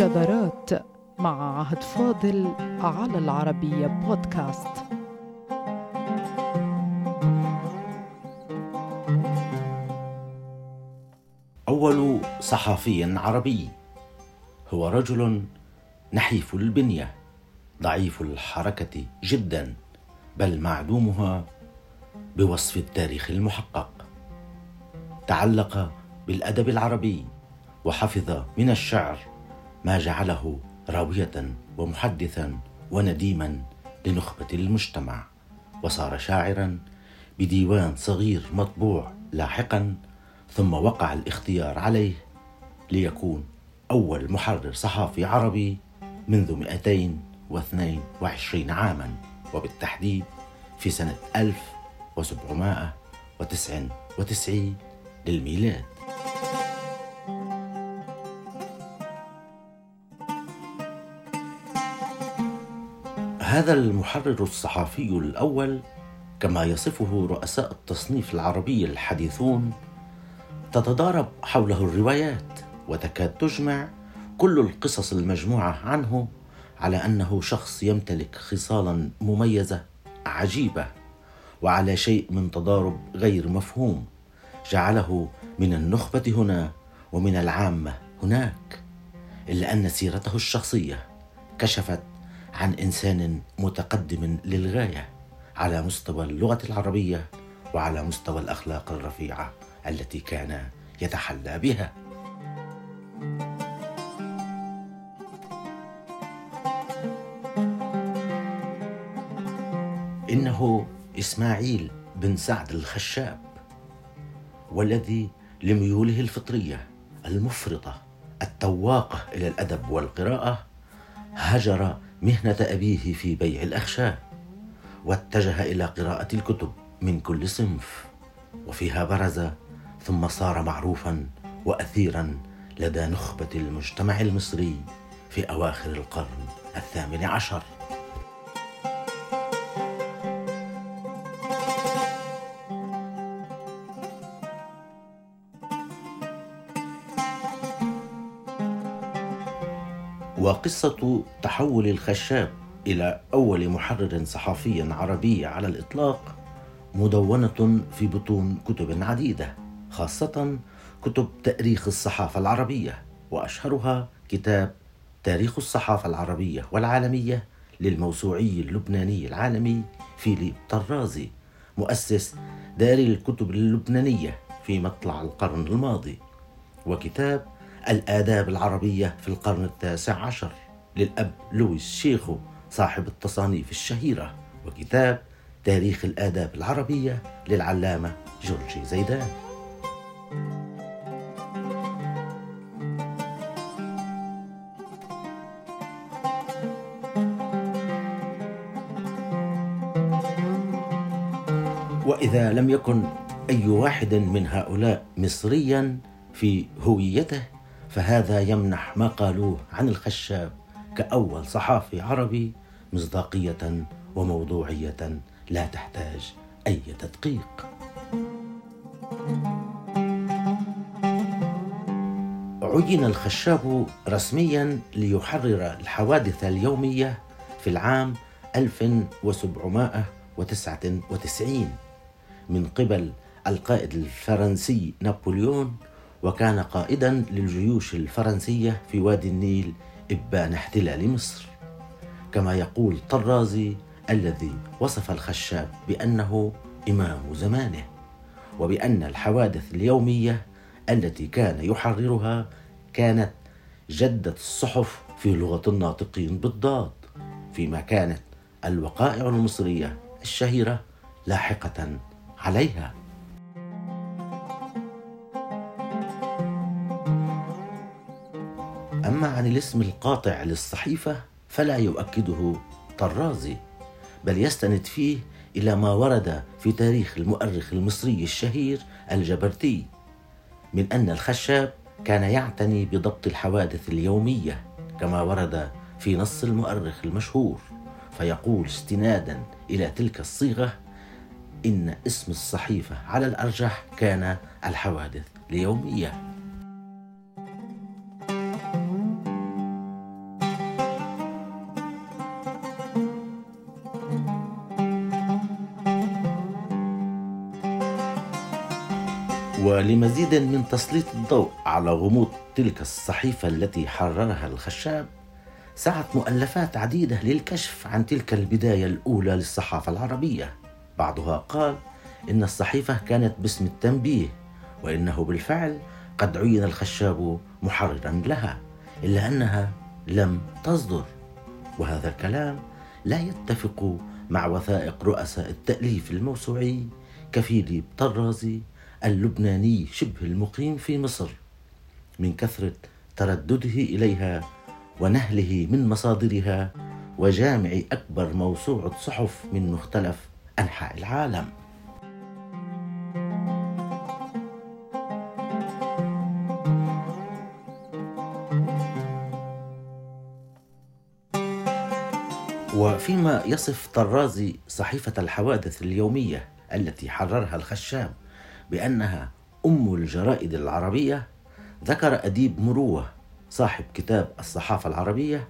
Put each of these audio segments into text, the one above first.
شذرات مع عهد فاضل على العربية بودكاست. أول صحفي عربي هو رجل نحيف البنية ضعيف الحركة جدا بل معدومها بوصف التاريخ المحقق. تعلق بالأدب العربي وحفظ من الشعر ما جعله راوية ومحدثا ونديما لنخبة المجتمع. وصار شاعرا بديوان صغير مطبوع لاحقا ثم وقع الاختيار عليه ليكون أول محرر صحافي عربي منذ 222 عاما. وبالتحديد في سنة 1799 للميلاد. هذا المحرر الصحافي الأول كما يصفه رؤساء التصنيف العربي الحديثون تتضارب حوله الروايات وتكاد تجمع كل القصص المجموعة عنه على أنه شخص يمتلك خصالا مميزة عجيبة وعلى شيء من تضارب غير مفهوم جعله من النخبة هنا ومن العامة هناك إلا أن سيرته الشخصية كشفت عن إنسان متقدم للغاية على مستوى اللغة العربية وعلى مستوى الأخلاق الرفيعة التي كان يتحلى بها. إنه إسماعيل بن سعد الخشاب والذي لميوله الفطرية المفرطة التواقة إلى الأدب والقراءة هجر مهنة أبيه في بيع الاخشاب واتجه إلى قراءة الكتب من كل صنف وفيها برز ثم صار معروفا واثيرا لدى نخبة المجتمع المصري في أواخر القرن الثامن عشر. وقصة تحول الخشاب إلى أول محرر صحفي عربي على الإطلاق مدونة في بطون كتب عديدة خاصة كتب تأريخ الصحافة العربية وأشهرها كتاب تاريخ الصحافة العربية والعالمية للموسوعي اللبناني العالمي فيليب طرازي مؤسس دار الكتب اللبنانية في مطلع القرن الماضي وكتاب الآداب العربية في القرن التاسع عشر للأب لويس شيخو صاحب التصانيف الشهيرة وكتاب تاريخ الآداب العربية للعلامة جورجي زيدان. وإذا لم يكن أي واحد من هؤلاء مصريا في هويته فهذا يمنح ما قالوه عن الخشاب كأول صحافي عربي مصداقية وموضوعية لا تحتاج أي تدقيق. عين الخشاب رسميا ليحرر الحوادث اليومية في العام 1799 من قبل القائد الفرنسي نابليون وكان قائدا للجيوش الفرنسية في وادي النيل إبان احتلال مصر. كما يقول طرازي الذي وصف الخشاب بأنه إمام زمانه وبأن الحوادث اليومية التي كان يحررها كانت جدة الصحف في لغة الناطقين بالضاد فيما كانت الوقائع المصرية الشهيرة لاحقة عليها. أما عن الاسم القاطع للصحيفة فلا يؤكده طرازي بل يستند فيه إلى ما ورد في تاريخ المؤرخ المصري الشهير الجبرتي من أن الخشاب كان يعتني بضبط الحوادث اليومية كما ورد في نص المؤرخ المشهور فيقول استنادا إلى تلك الصيغة إن اسم الصحيفة على الأرجح كان الحوادث اليومية. ولمزيد من تسليط الضوء على غموض تلك الصحيفة التي حررها الخشاب سعت مؤلفات عديدة للكشف عن تلك البداية الأولى للصحافة العربية. بعضها قال إن الصحيفة كانت باسم التنبيه وإنه بالفعل قد عين الخشاب محررا لها إلا أنها لم تصدر. وهذا الكلام لا يتفق مع وثائق رؤساء التأليف الموسوعي كفيليب طرازي اللبناني شبه المقيم في مصر من كثرة تردده إليها ونهله من مصادرها وجامع أكبر موسوعة صحف من مختلف أنحاء العالم. وفيما يصف طرازي صحيفة الحوادث اليومية التي حررها الخشاب بأنها أم الجرائد العربية ذكر أديب مروة صاحب كتاب الصحافة العربية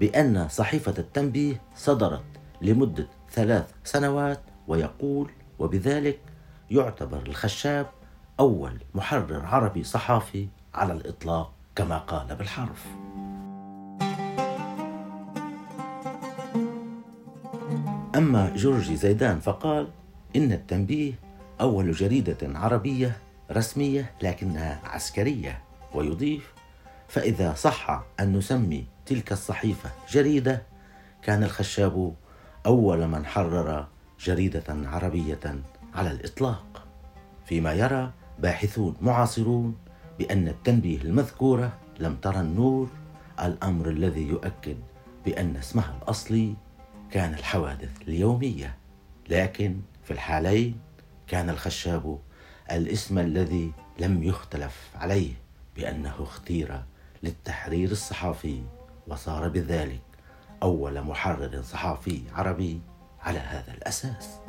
بأن صحيفة التنبيه صدرت لمدة ثلاث سنوات ويقول وبذلك يعتبر الخشاب أول محرر عربي صحافي على الإطلاق كما قال بالحرف. أما جورجي زيدان فقال إن التنبيه أول جريدة عربية رسمية لكنها عسكرية ويضيف فإذا صح أن نسمي تلك الصحيفة جريدة كان الخشاب أول من حرر جريدة عربية على الإطلاق. فيما يرى باحثون معاصرون بأن التنبيه المذكورة لم ترى النور الأمر الذي يؤكد بأن اسمها الأصلي كان الحوادث اليومية. لكن في الحالين كان الخشاب الاسم الذي لم يختلف عليه بأنه اختير للتحرير الصحافي وصار بذلك أول محرر صحافي عربي على هذا الأساس.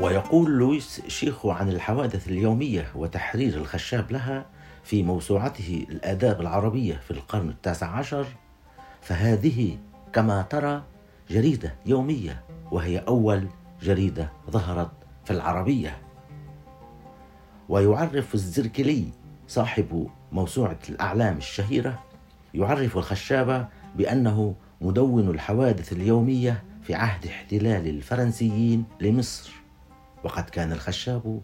ويقول لويس شيخو عن الحوادث اليومية وتحرير الخشاب لها في موسوعته الآداب العربية في القرن التاسع عشر فهذه كما ترى جريدة يومية وهي أول جريدة ظهرت في العربية. ويعرف الزركلي صاحب موسوعة الأعلام الشهيرة يعرف الخشابة بأنه مدون الحوادث اليومية في عهد احتلال الفرنسيين لمصر. وقد كان الخشاب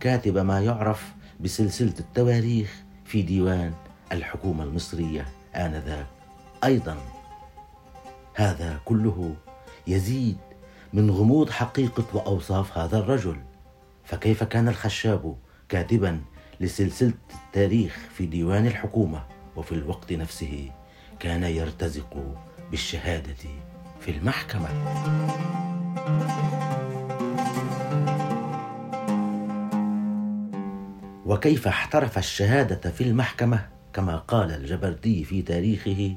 كاتب ما يعرف بسلسلة التواريخ في ديوان الحكومة المصرية آنذاك. أيضا هذا كله يزيد من غموض حقيقة وأوصاف هذا الرجل. فكيف كان الخشاب كاتبا لسلسلة التاريخ في ديوان الحكومة وفي الوقت نفسه كان يرتزق بالشهادة في المحكمة؟ وكيف احترف الشهادة في المحكمة كما قال الجبردي في تاريخه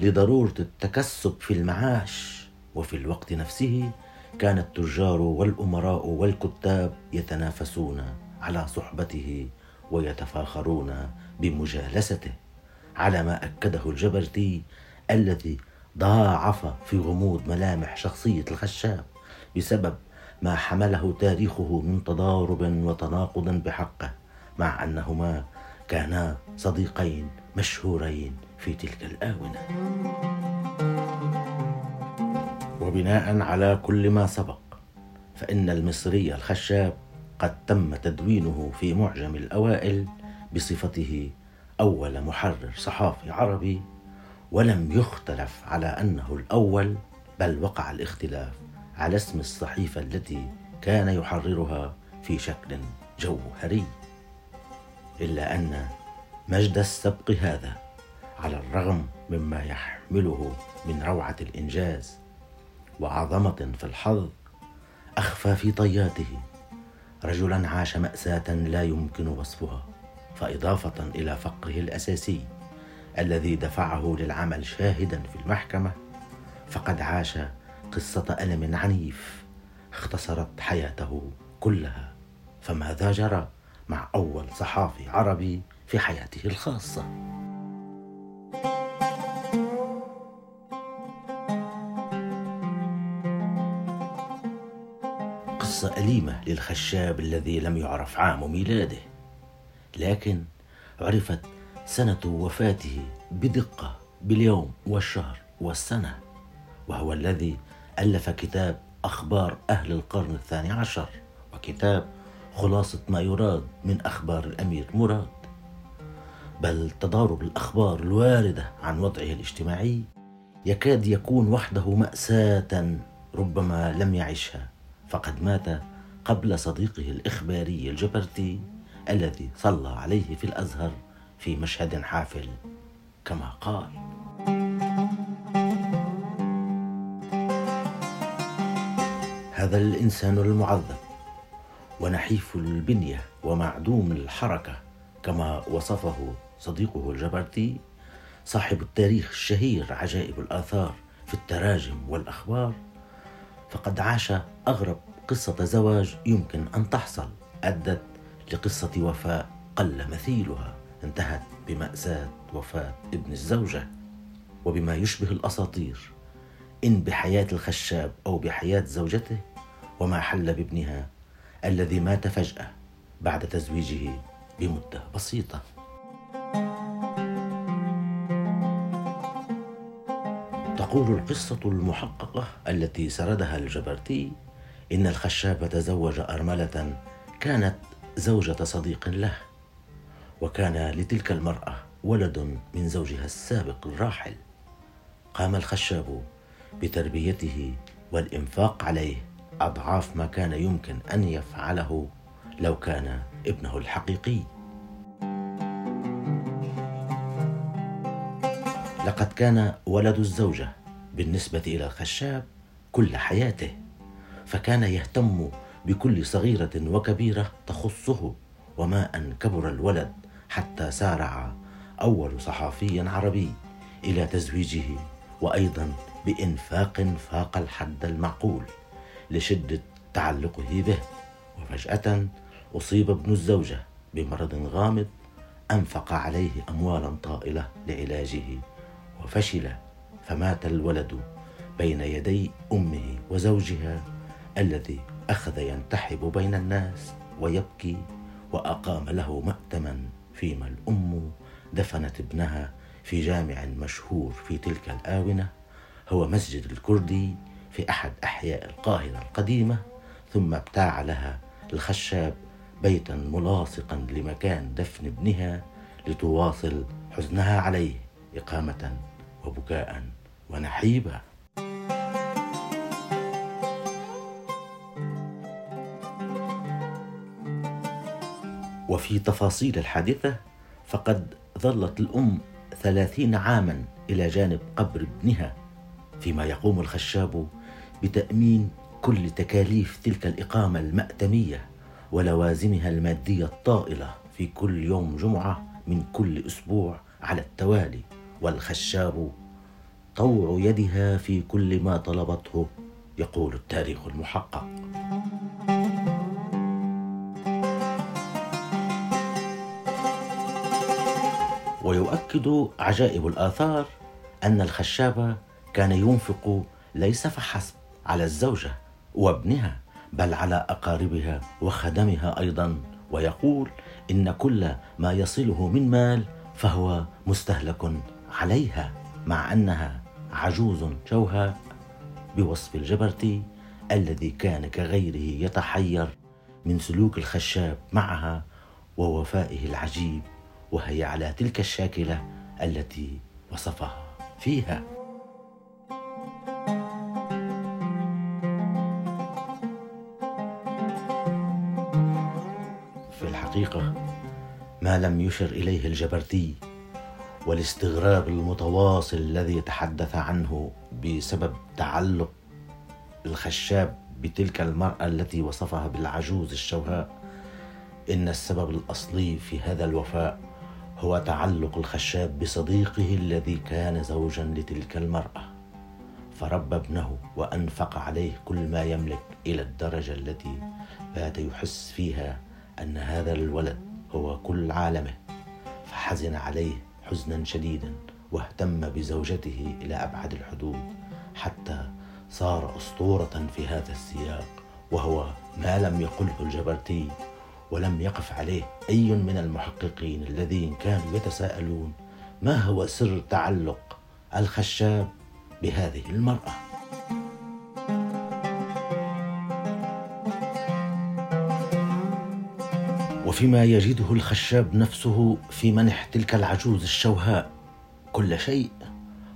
لضرورة التكسب في المعاش. وفي الوقت نفسه كان التجار والأمراء والكتاب يتنافسون على صحبته ويتفاخرون بمجالسته على ما أكده الجبرتي الذي ضاعف في غموض ملامح شخصية الخشاب بسبب ما حمله تاريخه من تضارب وتناقض بحقه مع أنهما كانا صديقين مشهورين. في تلك الآونة. وبناء على كل ما سبق فإن المصري الخشاب قد تم تدوينه في معجم الأوائل بصفته أول محرر صحافي عربي ولم يختلف على أنه الأول بل وقع الاختلاف على اسم الصحيفة التي كان يحررها في شكل جوهري. إلا أن مجد السبق هذا على الرغم مما يحمله من روعة الإنجاز وعظمة في الحظ أخفى في طياته. رجلا عاش مأساة لا يمكن وصفها فإضافة إلى فقره الأساسي الذي دفعه للعمل شاهدا في المحكمة. فقد عاش قصة ألم عنيف اختصرت حياته كلها. فماذا جرى مع أول صحافي عربي في حياته الخاصة؟ قصة أليمة للخشاب الذي لم يعرف عام ميلاده لكن عرفت سنة وفاته بدقة باليوم والشهر والسنة وهو الذي ألف كتاب أخبار أهل القرن الثاني عشر وكتاب خلاصة ما يراد من أخبار الأمير مراد. بل تضارب الأخبار الواردة عن وضعه الاجتماعي يكاد يكون وحده مأساة ربما لم يعشها. فقد مات قبل صديقه الإخباري الجبرتي الذي صلى عليه في الأزهر في مشهد حافل كما قال. هذا الإنسان المعذب ونحيف البنية ومعدوم الحركة كما وصفه صديقه الجبرتي صاحب التاريخ الشهير عجائب الآثار في التراجم والأخبار. فقد عاش أغرب قصة زواج يمكن أن تحصل أدت لقصة وفاء قل مثيلها انتهت بمأساة وفاة ابن الزوجة. وبما يشبه الأساطير إن بحياة الخشاب أو بحياة زوجته وما حل بابنها الذي مات فجأة بعد تزويجه بمدة بسيطة. تقول القصة المحققة التي سردها الجبرتي إن الخشاب تزوج أرملة كانت زوجة صديق له وكان لتلك المرأة ولد من زوجها السابق الراحل. قام الخشاب بتربيته والإنفاق عليه أضعاف ما كان يمكن أن يفعله لو كان ابنه الحقيقي. لقد كان ولد الزوجة بالنسبة إلى الخشاب كل حياته فكان يهتم بكل صغيرة وكبيرة تخصه وما أن كبر الولد حتى سارع أول صحافي عربي إلى تزويجه وأيضا بإنفاق فاق الحد المعقول لشدة تعلقه به. وفجأة أصيب ابن الزوجة بمرض غامض أنفق عليه أموالا طائلة لعلاجه. وفشل فمات الولد بين يدي أمه وزوجها الذي أخذ ينتحب بين الناس ويبكي وأقام له مأتما فيما الأم دفنت ابنها في جامع مشهور في تلك الآونة هو مسجد الكردي في أحد أحياء القاهرة القديمة ثم ابتاع لها الخشاب بيتا ملاصقا لمكان دفن ابنها لتواصل حزنها عليه. إقامة وبكاء ونحيبا. وفي تفاصيل الحادثة فقد ظلت الأم ثلاثين عاما إلى جانب قبر ابنها فيما يقوم الخشاب بتأمين كل تكاليف تلك الإقامة المأتمية ولوازمها المادية الطائلة في كل يوم جمعة من كل أسبوع على التوالي. والخشاب طوع يدها في كل ما طلبته يقول التاريخ المحقق. ويؤكد عجائب الآثار أن الخشاب كان ينفق ليس فحسب على الزوجة وابنها بل على أقاربها وخدمها أيضا ويقول إن كل ما يصله من مال فهو مستهلك. عليها مع أنها عجوز جوهاء بوصف الجبرتي الذي كان كغيره يتحير من سلوك الخشاب معها ووفائه العجيب وهي على تلك الشاكلة التي وصفها فيها. في الحقيقة ما لم يشر إليه الجبرتي والاستغراب المتواصل الذي تحدث عنه بسبب تعلق الخشاب بتلك المرأة التي وصفها بالعجوز الشوهاء. إن السبب الأصلي في هذا الوفاء هو تعلق الخشاب بصديقه الذي كان زوجا لتلك المرأة. فربى ابنه وأنفق عليه كل ما يملك إلى الدرجة التي بات يحس فيها أن هذا الولد هو كل عالمه. فحزن عليه حزنا شديدا واهتم بزوجته إلى أبعد الحدود حتى صار أسطورة في هذا السياق وهو ما لم يقله الجبرتي ولم يقف عليه أي من المحققين الذين كانوا يتساءلون ما هو سر تعلق الخشاب بهذه المرأة؟ وفيما يجده الخشاب نفسه في منح تلك العجوز الشوهاء. كل شيء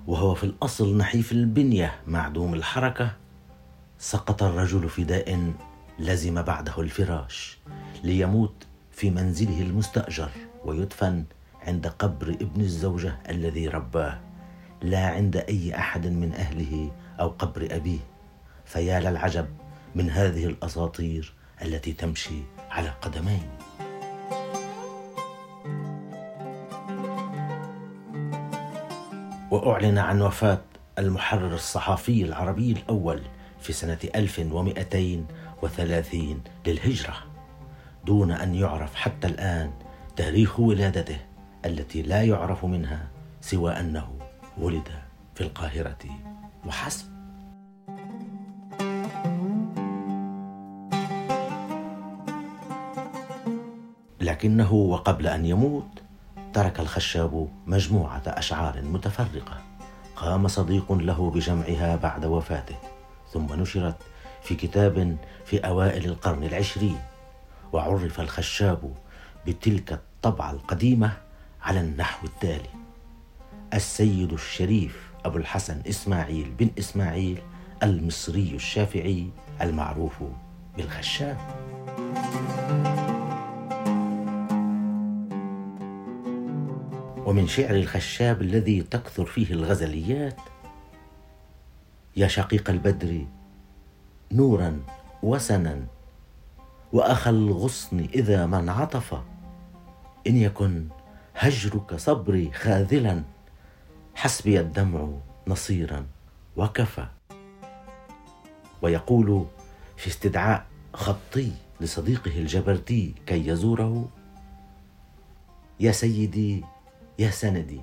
وهو في الأصل نحيف البنية معدوم الحركة سقط الرجل في داء لزم بعده الفراش ليموت في منزله المستأجر ويدفن عند قبر ابن الزوجة الذي رباه. لا عند أي أحد من أهله أو قبر أبيه. فيا للعجب من هذه الأساطير التي تمشي على قدمين. وأعلن عن وفاة المحرر الصحفي العربي الأول في سنة 1230 للهجرة دون أن يعرف حتى الآن تاريخ ولادته التي لا يعرف منها سوى أنه ولد في القاهرة وحسب. لكنه وقبل أن يموت ترك الخشاب مجموعة أشعار متفرقة. قام صديق له بجمعها بعد وفاته ثم نشرت في كتاب في أوائل القرن العشرين. وعرف الخشاب بتلك الطبعة القديمة على النحو التالي. السيد الشريف أبو الحسن إسماعيل بن إسماعيل المصري الشافعي المعروف بالخشاب. ومن شعر الخشاب الذي تكثر فيه الغزليات يا شقيق البدر نورا وسنا وأخا الغصن إذا ما انعطف إن يكن هجرك صبري خاذلا حسبي الدمع نصيرا وكفى. ويقول في استدعاء خطي لصديقه الجبرتي كي يزوره يا سيدي يا سندي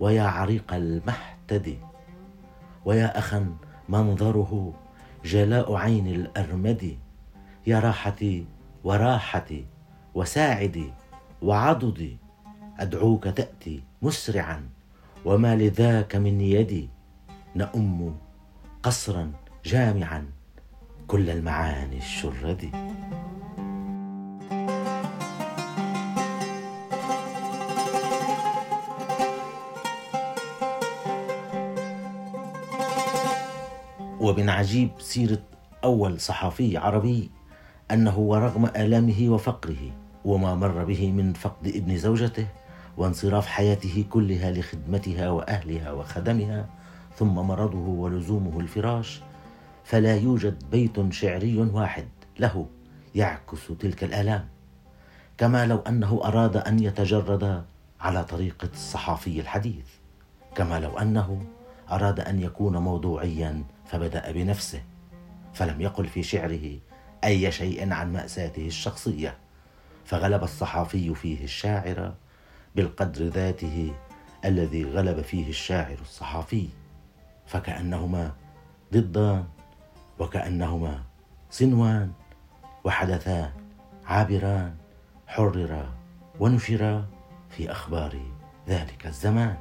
ويا عريق المحتدي ويا أخا منظره جلاء عين الأرمد يا راحتي وراحتي وساعدي وعضدي أدعوك تأتي مسرعا وما لذاك من يدي نأم قصرا جامعا كل المعاني الشرد. ومن عجيب سيرة أول صحفي عربي أنه ورغم آلامه وفقره وما مر به من فقد ابن زوجته وانصراف حياته كلها لخدمتها وأهلها وخدمها ثم مرضه ولزومه الفراش فلا يوجد بيت شعري واحد له يعكس تلك الآلام. كما لو أنه أراد أن يتجرد على طريقة الصحافي الحديث كما لو أنه أراد أن يكون موضوعيا فبدأ بنفسه فلم يقل في شعره أي شيء عن مأساته الشخصية. فغلب الصحافي فيه الشاعر بالقدر ذاته الذي غلب فيه الشاعر الصحافي. فكأنهما ضدان وكأنهما صنوان وحدثان عابران حررا ونشرا في أخبار ذلك الزمان.